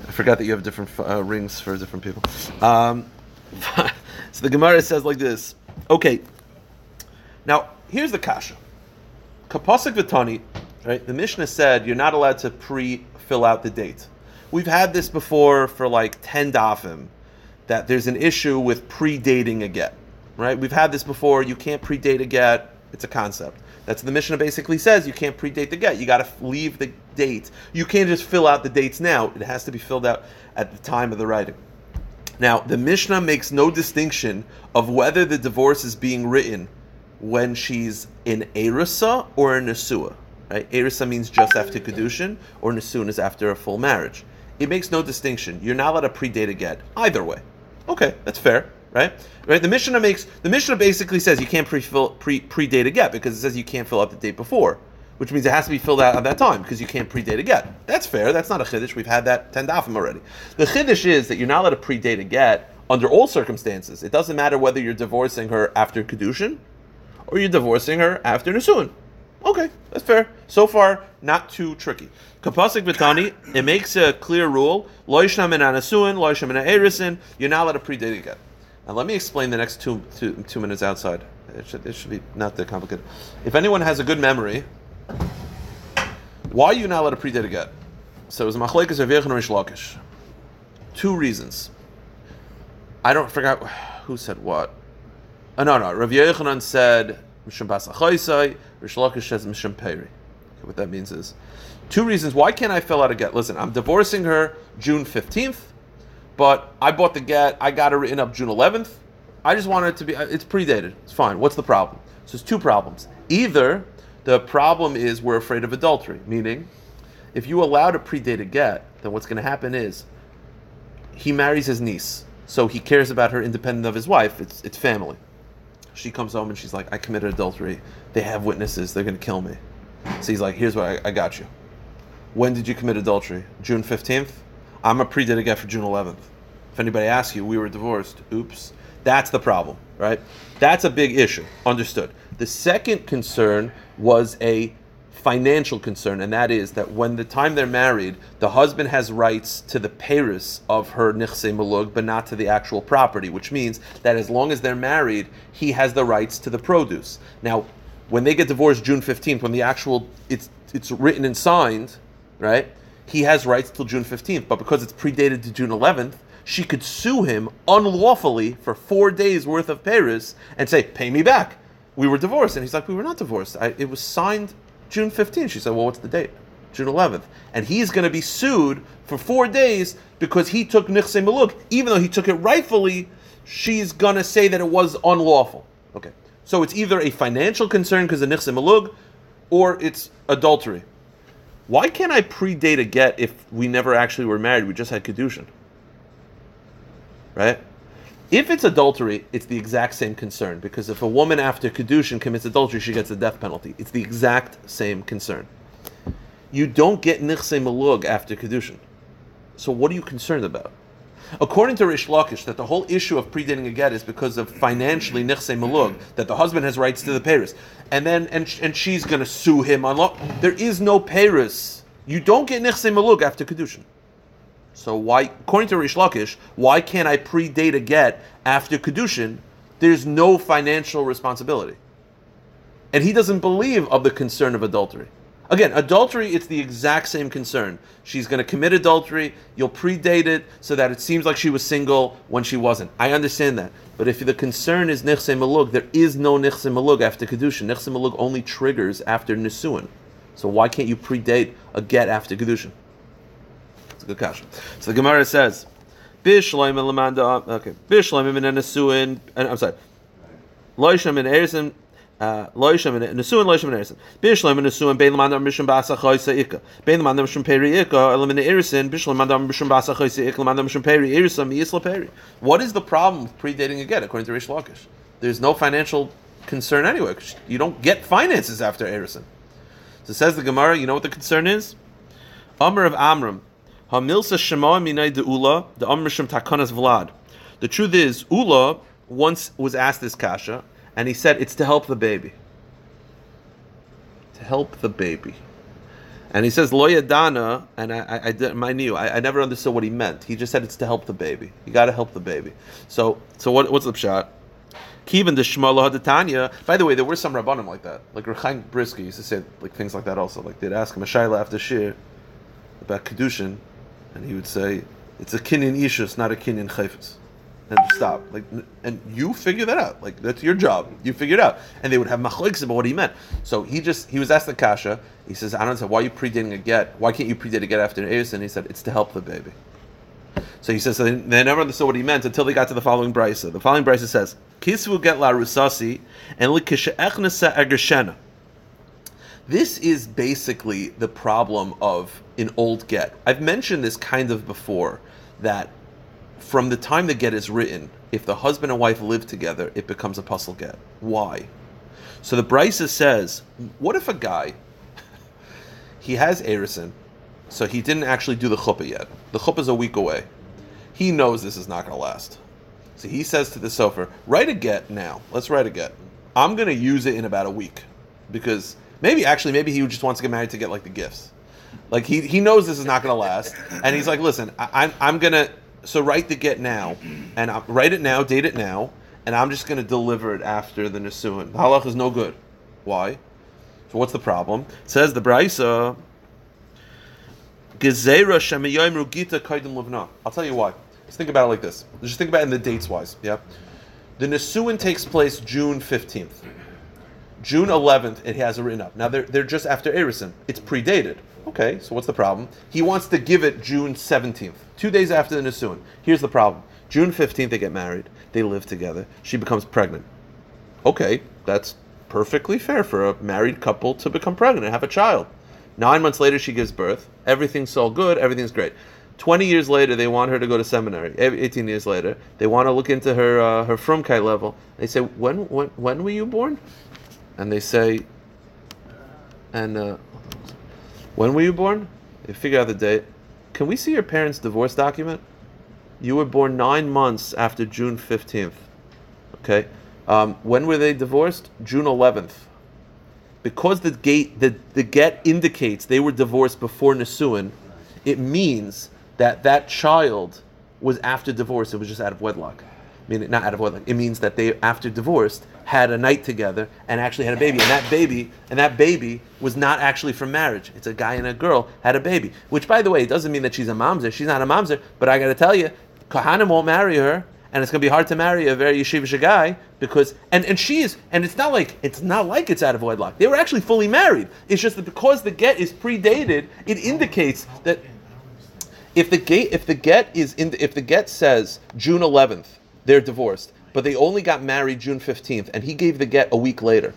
A: I forgot that you have different uh, rings for different people. Um, so the Gemara says like this. Okay, now here's the kasha. Kapasik Vitani, right? The Mishnah said you're not allowed to pre-fill out the date. We've had this before for like ten dafim, that there's an issue with predating a get, right? We've had this before. You can't predate a get. It's a concept. That's the Mishnah basically says you can't predate the get. You got to leave the date. You can't just fill out the dates now. It has to be filled out at the time of the writing. Now, the Mishnah makes no distinction of whether the divorce is being written when she's in Erusa or in Nesua. Right? Erusa means just after Kedushin, or Nesuin is after a full marriage. It makes no distinction. You're not allowed to predate a get either way. Okay, that's fair, right? Right. The Mishnah makes the Mishnah basically says you can't pre-fill, pre predate a get because it says you can't fill out the date before, which means it has to be filled out at that time because you can't predate a get. That's fair. That's not a chiddush. We've had that ten dafim already. The chiddush is that you're not allowed to predate a get under all circumstances. It doesn't matter whether you're divorcing her after kedushin or you're divorcing her after Nisuin. Okay, that's fair. So far, not too tricky. Kapasik Vitani, it makes a clear rule. Loishna min anasuin, loishna min erisin. You're not allowed to predate again. Now, let me explain the next two, two, two minutes outside. It should, it should be not that complicated. If anyone has a good memory, why are you not allowed to predate again? So it was Machlekes Rav Yochanan Rish Lakish. Two reasons. I don't forget who said what. Oh, no, no. Rav Yochanan said Mishum Basachaisai. Rish Lakish says Mishum Peri. What that means is two reasons. Why can't I fill out a get? Listen, I'm divorcing her June 15th, but I bought the get. I got it written up June 11th. I just wanted it to be. Uh, it's predated. It's fine. What's the problem? So there's two problems. Either the problem is we're afraid of adultery, meaning if you allow to predate a get, then what's going to happen is he marries his niece, so he cares about her independent of his wife. It's it's family. She comes home and she's like, I committed adultery. They have witnesses. They're going to kill me. So he's like, Here's what I, I got you. When did you commit adultery? June 15th? I'm a predate a get for June 11th. If anybody asks you, we were divorced. Oops. That's the problem, right? That's a big issue. Understood. The second concern was a financial concern, and that is that when the time they're married, the husband has rights to the paris of her nichse malug, but not to the actual property, which means that as long as they're married, he has the rights to the produce. Now, when they get divorced June 15th, when the actual it's it's written and signed, right? He has rights till June 15th, but because it's predated to June 11th, she could sue him unlawfully for four days worth of paris and say, "Pay me back." We were divorced, and he's like, "We were not divorced. I, it was signed June 15th. She said, Well, what's the date? June 11th. And he's going to be sued for four days because he took Nichse Maluk. Even though he took it rightfully, she's going to say that it was unlawful. Okay. So it's either a financial concern because of Nichse Maluk or it's adultery. Why can't I predate a get if we never actually were married? We just had Kedushin. Right? If it's adultery, it's the exact same concern because if a woman after kedushin commits adultery, she gets the death penalty. It's the exact same concern. You don't get nichse malug after kedushin. So what are you concerned about? According to Rish Lakish, that the whole issue of predating a get is because of financially nichse malug, that the husband has rights to the Paris, and then and and she's going to sue him on law. There is no Paris. You don't get nichse malug after kedushin. So why, according to Rish Lakish, why can't I predate a get after kedushin? There's no financial responsibility, and he doesn't believe of the concern of adultery. Again, adultery, it's the exact same concern. She's going to commit adultery, you'll predate it so that it seems like she was single when she wasn't. I understand that. But if the concern is nichse malug, there is no nichse malug after kedushin. Nichse malug only triggers after nisuin. So why can't you predate a get after kedushin? It's a good question. So the Gemara says, Bishloim lamanda. Okay, Bishloim in nisuin. I'm sorry. Loishim in erison. What is the problem with predating again, according to Rish Lakish? There's no financial concern anyway. You don't get finances after Erison. So says the Gemara. You know what the concern is? Amr of Amram. Hamilsa Shema Minay de Ula. The Shem Takanas Vlad. The truth is, Ula once was asked this kasha and he said it's to help the baby. To help the baby. And he says loyadana, and I, I, I did my knew I, I never understood what he meant. He just said it's to help the baby. You got to help the baby. So, so what, what's the shot? Kivin the Shmala. By the way, there were some rabbanim like that. Like Reb Chaim Brisker used to say like things like that also. Like they'd ask him a shaila after shir about kedushin, and he would say it's a kinyan ishus, not a kinyan chayfetz and stop. Like, and you figure that out. Like, that's your job. You figure it out. And they would have machloiks about what he meant. So he just he was asked the kasha. He says, I don't know why are you predating a get. Why can't you predate a get after an eris? And he said, it's to help the baby. So he says so they, they, never understood what he meant until they got to the following brisa. The following brisa says, "Kisvu get la rusasi and likisha agreshena." This is basically the problem of an old get. I've mentioned this kind of before that from the time the get is written, if the husband and wife live together, it becomes a pasul get. Why? So the Brisa says, what if a guy, he has Erison, so he didn't actually do the chuppah yet. The chuppah is a week away. He knows this is not going to last. So he says to the sofer, write a get now. Let's write a get. I'm going to use it in about a week. Because maybe, actually, maybe he just wants to get married to get like the gifts. Like he, he knows this is not going to last. And he's like, listen, I, I'm, I'm going to so write the get now, and i write it now, date it now, and I'm just going to deliver it after the Nisuin. The halach is no good. Why? So what's the problem? It says the Braisa, Gezera Shemiyayim Rugita. I'll tell you why. Let's think about it like this. Just think about it in the dates wise. Yeah? The Nisuin takes place June 15th. June 11th, it has it written up. Now they're, they're just after Erison. It's predated. Okay, so what's the problem? He wants to give it June 17th, two days after the Nisuin. Here's the problem. June 15th, they get married. They live together. She becomes pregnant. Okay, that's perfectly fair for a married couple to become pregnant and have a child. Nine months later, she gives birth. Everything's so good. Everything's great. 20 years later, they want her to go to seminary. 18 years later, they want to look into her uh, her frumkeit level. They say, when, when, when were you born? And they say, and uh, when were you born? They figure out the date. Can we see your parents' divorce document? You were born nine months after June 15th. Okay. Um, when were they divorced? June 11th. Because the gate the, the get indicates they were divorced before Nisuin, it means that that child was after divorce. It was just out of wedlock. I mean, not out of wedlock. It means that they, after divorced, had a night together and actually had a baby. And that baby, and that baby was not actually from marriage. It's a guy and a girl had a baby. Which, by the way, doesn't mean that she's a mamzer. She's not a mamzer. But I got to tell you, Kohanim won't marry her, and it's going to be hard to marry a very yeshivish guy because and and she is and it's not like it's not like it's out of wedlock. They were actually fully married. It's just that because the get is predated, it indicates that if the get if the get is in the, if the get says June 11th, they're divorced but they only got married June 15th, and he gave the get a week later.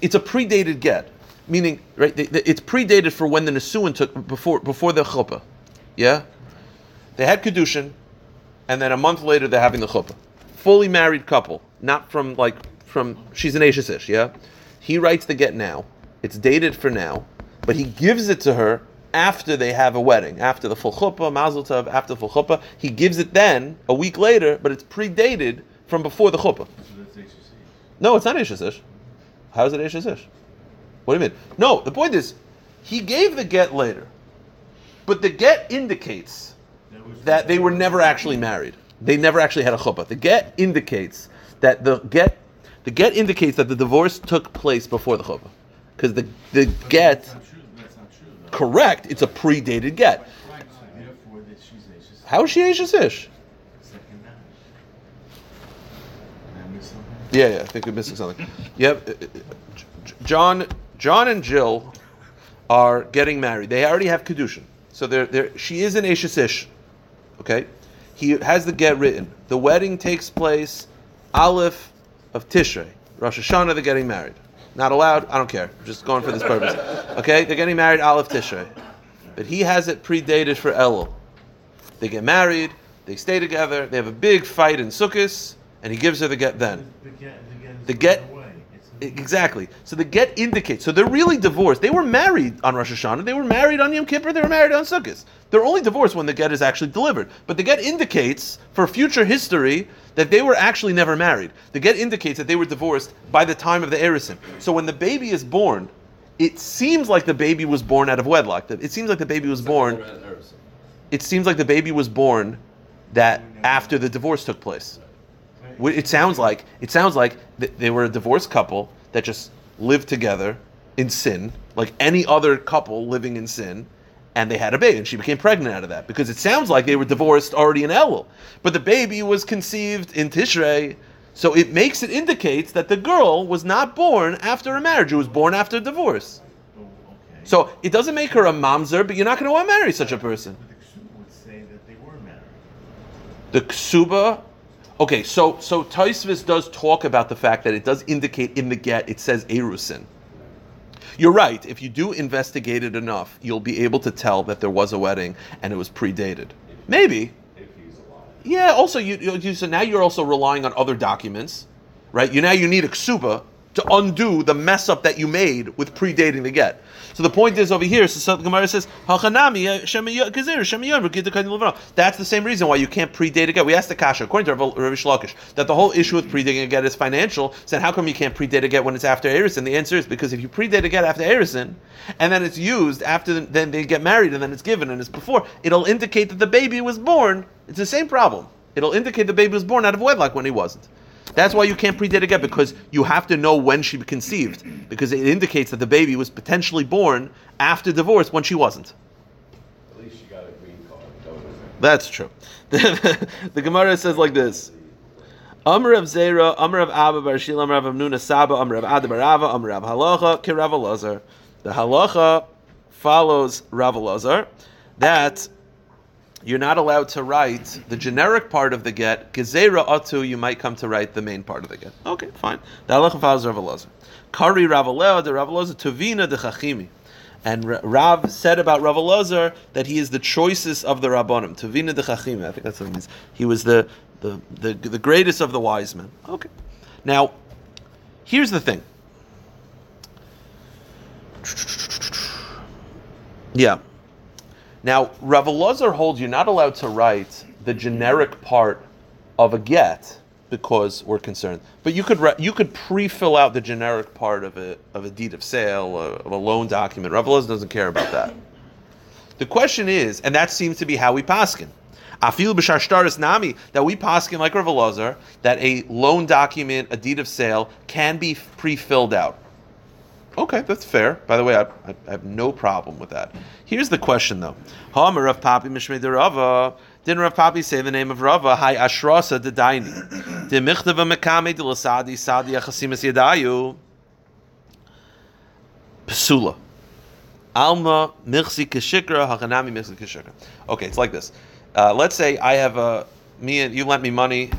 A: It's a predated get, meaning right? They, they, it's predated for when the Nisuin took before before the chuppah. Yeah, they had kedushin, and then a month later they're having the chuppah. Fully married couple, not from like from she's an Ashish yeah. He writes the get now. It's dated for now, but he gives it to her after they have a wedding, after the full chuppah, mazel tov, after the full chuppah. He gives it then a week later, but it's predated from before the chuppah. No, it's not eishes ish. How is it eishes ish? What do you mean? No, the point is, he gave the get later, but the get indicates that they were never actually married. They never actually had a chuppah. The get indicates that the get the get indicates that the divorce took place before the chuppah, because the the get
B: That's not true. That's not true. Though.
A: Correct. It's a predated get. How is she eishes ish? Yeah, yeah, I think we're missing something. Yep, uh, uh, John, John and Jill are getting married. They already have kedushin, so they're, they're she is an eishes ish. Okay, he has the get written. The wedding takes place Aleph of Tishrei, Rosh Hashanah. They're getting married. Not allowed. I don't care. I'm just going for this purpose. Okay, they're getting married Aleph Tishrei, but he has it predated for Elul. They get married. They stay together. They have a big fight in Sukkot, and he gives her the get then.
B: The get. The get.
A: Exactly. So the get indicates. So they're really divorced. They were married on Rosh Hashanah. They were married on Yom Kippur. They were married on Sukkot. They're only divorced when the get is actually delivered. But the get indicates for future history that they were actually never married. The get indicates that they were divorced by the time of the Erisin. So when the baby is born, it seems like the baby was born out of wedlock. It seems like the baby was born. It seems like the baby was born that after the divorce took place. It sounds like it sounds like they were a divorced couple that just lived together in sin, like any other couple living in sin, and they had a baby, and she became pregnant out of that because it sounds like they were divorced already in Elul, but the baby was conceived in Tishrei, so it makes it indicates that the girl was not born after a marriage; it was born after a divorce.
B: Oh, okay.
A: So it doesn't make her a mamzer, but you're not going to want to marry such a person.
B: The Ksuba
A: Okay, so so Tosfos does talk about the fact that it does indicate in the get it says erusin. You're right. If you do investigate it enough, you'll be able to tell that there was a wedding and it was predated. Maybe. Yeah. Also, you, you, so now you're also relying on other documents, right? You now you need a ksuba to undo the mess up that you made with predating the get. So the point is over here. So, so the Gemara says, "Hachanami uh, shema gezer, shema yom, rukid dekad levana." That's the same reason why you can't predate a get. We asked the kasha, according to Rish Lakish, that the whole issue with predating a get is financial. Said, how come you can't predate a get when it's after Erison? The answer is because if you predate a get after Erison, and then it's used after the, then they get married and then it's given and it's before, it'll indicate that the baby was born. It's the same problem. It'll indicate the baby was born out of wedlock when he wasn't. That's why you can't predate a get because you have to know when she conceived because it indicates that the baby was potentially born after divorce when she wasn't.
C: At least she got a green card. That was it.
A: That's true. the Gemara says like this. Amr of Zera, Amr of Abba Bar Shil, Amr of Hamnuna Saba, Amr of Adda bar Ahava, Amr of Halacha, Ki Rav Elazar. The Halacha follows Rav Elazar that you're not allowed to write the generic part of the get. Gezera atu, you might come to write the main part of the get. Okay, fine. The halacha follows Rav. Kari Rav the Rav Elazar, Tuvina de Chachimi. And Ra- Rav said about Rav that he is the choicest of the Rabbanim. Tuvina de Chachimi. I think that's what it means. He was the, the, the, the greatest of the wise men. Okay. Now, here's the thing. Yeah. Now, Rav Elazar holds you're not allowed to write the generic part of a get because we're concerned. But you could ri- you could pre-fill out the generic part of a of a deed of sale of a loan document. Rav Elazar doesn't care about that. The question is, and that seems to be how we paskin. Afil b'shar shtaris nami that we paskin like Rav Elazar that a loan document, a deed of sale, can be pre-filled out. Okay, that's fair. By the way, I, I, have no problem with that. Here's the question, though. Rav Papi Rava. Didn't Rav Papi say the name of Rava? Hi Ashrasa de Daini. De Michtava Mekame de Lasadi Sadi Achasimas Yadayu. Pesula. Alma Michsi Kashikra Hakanami Michsi Kashikra. Okay, it's like this. Uh, let's say I have a me and you lent me money,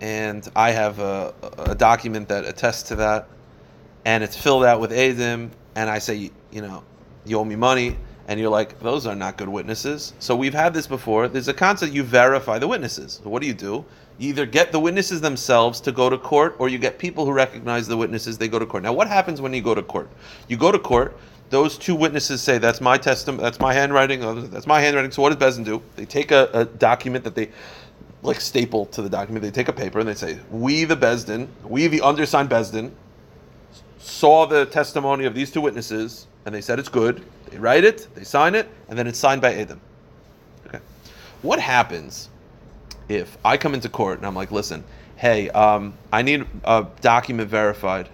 A: and I have a, a document that attests to that and it's filled out with Adim, and I say, you know, you owe me money, and you're like, those are not good witnesses. So we've had this before. There's a concept you verify the witnesses. So what do you do? You either get the witnesses themselves to go to court, or you get people who recognize the witnesses. They go to court. Now, what happens when you go to court? You go to court. Those two witnesses say, "That's my testament. That's my handwriting. uh, That's my handwriting." So what does Bezin do? They take a, a document that they like staple to the document. They take a paper and they say, "We, the Besdin, we, the undersigned Besdin, saw the testimony of these two witnesses, and they said it's good. They write it, they sign it, and then it's signed by Adam." Okay. What happens if I come into court and I'm like, "Listen, hey, um, I need a document verified.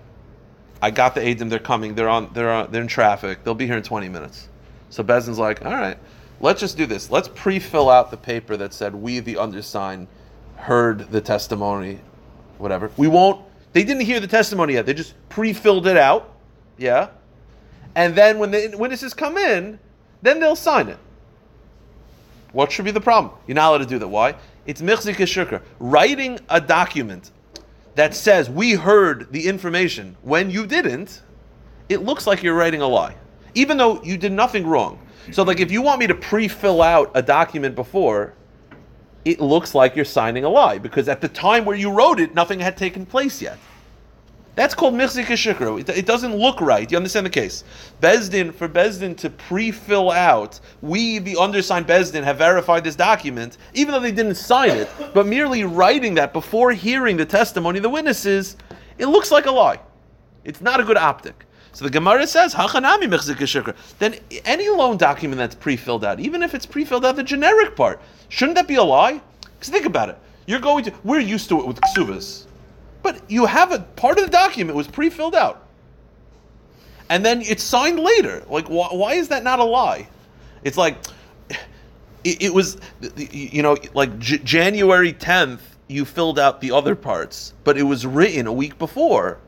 A: I got the Adam. They're coming. They're on. They're on, they're in traffic. They'll be here in 20 minutes." So Bezin's like, "All right." Let's just do this. Let's pre-fill out the paper that said we, the undersigned, heard the testimony, whatever. We won't. They didn't hear the testimony yet. They just pre-filled it out, yeah. And then when the witnesses come in, then they'll sign it. What should be the problem? You're not allowed to do that. Why? It's michzik shukr. Writing a document that says we heard the information when you didn't, it looks like you're writing a lie, even though you did nothing wrong. So, like, if you want me to pre-fill out a document before, it looks like you're signing a lie because at the time where you wrote it, nothing had taken place yet. That's called michzik shikro. It, it doesn't look right. You understand the case? Bezdin for Bezdin to pre-fill out. We, the undersigned Bezdin, have verified this document, even though they didn't sign it, but merely writing that before hearing the testimony of the witnesses, it looks like a lie. It's not a good optic. So the Gemara says, "Hachanami shikra." Then any loan document that's pre-filled out, even if it's pre-filled out the generic part, shouldn't that be a lie? Because think about it. You're going to. We're used to it with ksuvas, but you have a part of the document was pre-filled out, and then it's signed later. Like, why, why is that not a lie? It's like it, it was, you know, like J- January 10th. You filled out the other parts, but it was written a week before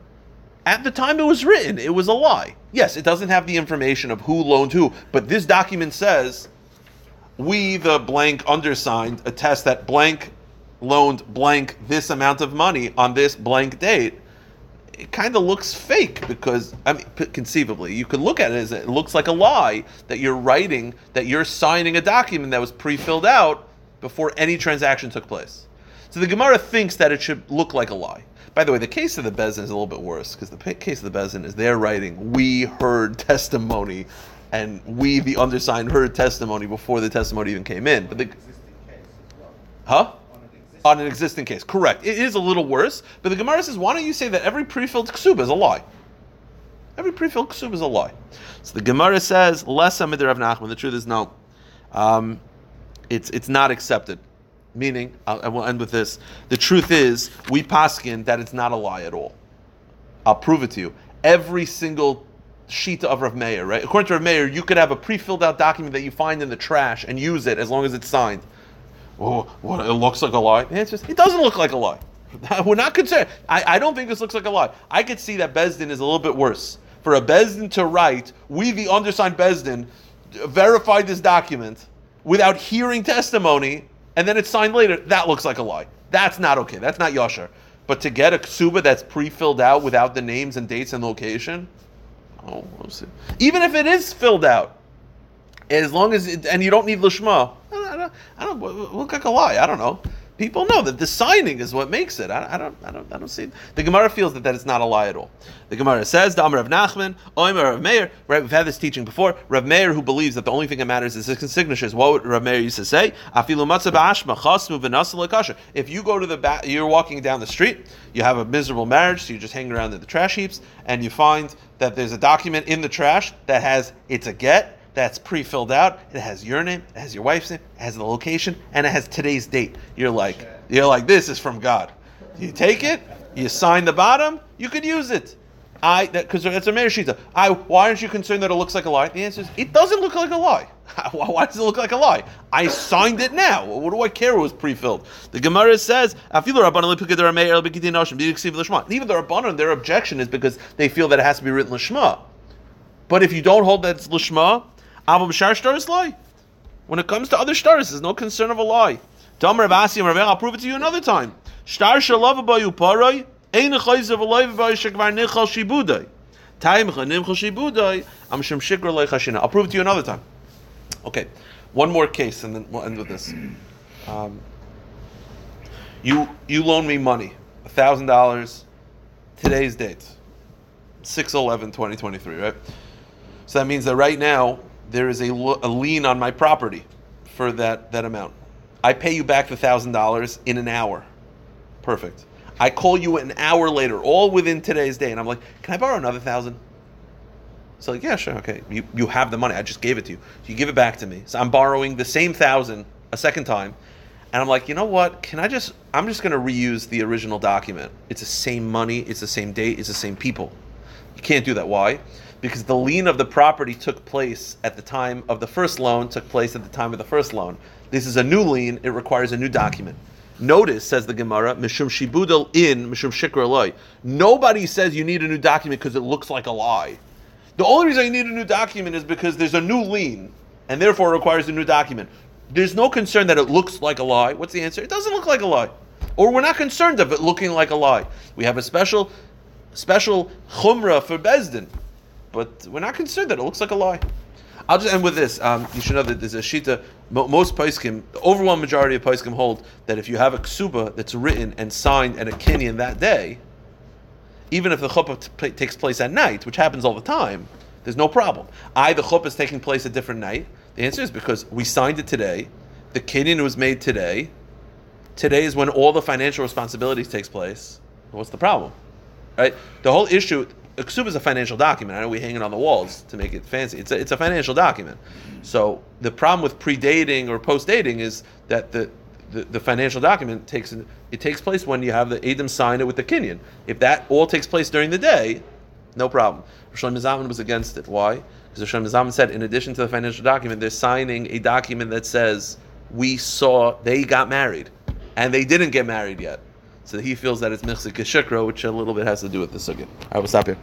A: at the time it was written, it was a lie. Yes, it doesn't have the information of who loaned who, but this document says we, the blank undersigned, attest that blank loaned blank this amount of money on this blank date. It kind of looks fake because, I mean, conceivably, you could look at it as it looks like a lie that you're writing, that you're signing a document that was pre filled out before any transaction took place. So the Gemara thinks that it should look like a lie. By the way, the case of the Bezin is a little bit worse because the case of the Bezin is they're writing, we heard testimony, and we, the undersigned, heard testimony before the testimony even came in. But the, existing case as well. huh? On an existing case, correct. It is a little worse, but the Gemara says, why don't you say that every pre-filled ksuba is a lie? Every pre-filled ksuba is a lie. So the Gemara says, less amid Rav Nachman. The truth is no. Um, it's it's not accepted. Meaning, I'll, I will end with this. The truth is, we paskin that it's not a lie at all. I'll prove it to you. Every single sheet of Rav Meir, right? According to Rav Meir, you could have a pre-filled out document that you find in the trash and use it as long as it's signed. Oh, what? It looks like a lie. It doesn't look like a lie. We're not concerned. I, I don't think this looks like a lie. I could see that Bezdin is a little bit worse. For a Bezdin to write, we, the undersigned Bezdin, verified this document without hearing testimony, and then it's signed later, that looks like a lie. That's not okay. That's not yasher. But to get a ksuba that's pre-filled out without the names and dates and location, oh. Even if it is filled out, as long as it, and you don't need lishma, I don't, I don't, I don't look like a lie. I don't know. People know that the signing is what makes it. I, I don't, I don't, I don't see. It. The Gemara feels that that is not a lie at all. The Gemara says, "The Amar of Nachman, Omer of Meir." Right, we've had this teaching before. Rav Meir, who believes that the only thing that matters is his signatures. What would Rav Meir used to say? If you go to the back, you're walking down the street, you have a miserable marriage, so you're just hanging around in the trash heaps, and you find that there's a document in the trash that has it's a get that's pre-filled out. It has your name, it has your wife's name, it has the location, and it has today's date. You're like, you're like, this is from God. You take it, you sign the bottom, you could use it. I because it's a merishita. I why aren't you concerned that it looks like a lie? The answer is it doesn't look like a lie. why does it look like a lie? I signed it now. What do I care? It was pre-filled. The Gemara says, Even the Rabbanon, their objection is because they feel that it has to be written lishma. But if you don't hold that it's lishma, Abu Bashar star is lie. When it comes to other stars, there's no concern of a lie. Tamar Avasi and I'll prove it to you another time. Star shalav bayu paray, ein chayzav aloy v'ay shekvar nichal shibudai. Taim chanimchal shibudai, am shem shikra loy chashina. I'll prove it to you another time. Okay, one more case, and then we'll end with this. Um, you you loan me money, thousand dollars. Today's date, 6-11-2023, right? So that means that right now there is a, lo- a lien on my property for that that amount. I pay you back the thousand dollars in an hour. Perfect. I call you an hour later, all within today's day, and I'm like, "Can I borrow another thousand? So like, yeah, sure, okay. You you have the money. I just gave it to you. You give it back to me. So I'm borrowing the same thousand a second time, and I'm like, you know what? Can I just? I'm just gonna reuse the original document. It's the same money. It's the same date. It's the same people. You can't do that. Why? Because the lien of the property took place at the time of the first loan. Took place at the time of the first loan. This is a new lien. It requires a new document. Notice, says the Gemara, Mishum Shibudal in Mishum Shikra loy. Nobody says you need a new document because it looks like a lie. The only reason you need a new document is because there's a new lien, and therefore it requires a new document. There's no concern that it looks like a lie. What's the answer? It doesn't look like a lie, or we're not concerned of it looking like a lie. We have a special, special chumrah for bezdin, but we're not concerned that it looks like a lie. I'll just end with this. Um, you should know that there's a shita. Most paiskim, the overwhelming majority of paiskim hold that if you have a ksuba that's written and signed at a kinyan that day, even if the chuppah takes place at night, which happens all the time, there's no problem. I, the chuppah is taking place a different night. The answer is because we signed it today, the kinyan was made today. Today is when all the financial responsibilities takes place. What's the problem? Right? The whole issue. A ksuba is a financial document. I know we hang it on the walls to make it fancy. It's a, it's a financial document. So the problem with predating or post dating is that the the, the financial document takes it takes place when you have the Adam sign it with the kinyan. If that all takes place during the day, no problem. Rishon Mizaman was against it. Why? Because Rishon Mizaman said, in addition to the financial document, they're signing a document that says we saw they got married, and they didn't get married yet. So he feels that it's Michzik Shikra, which a little bit has to do with the again. I will stop here.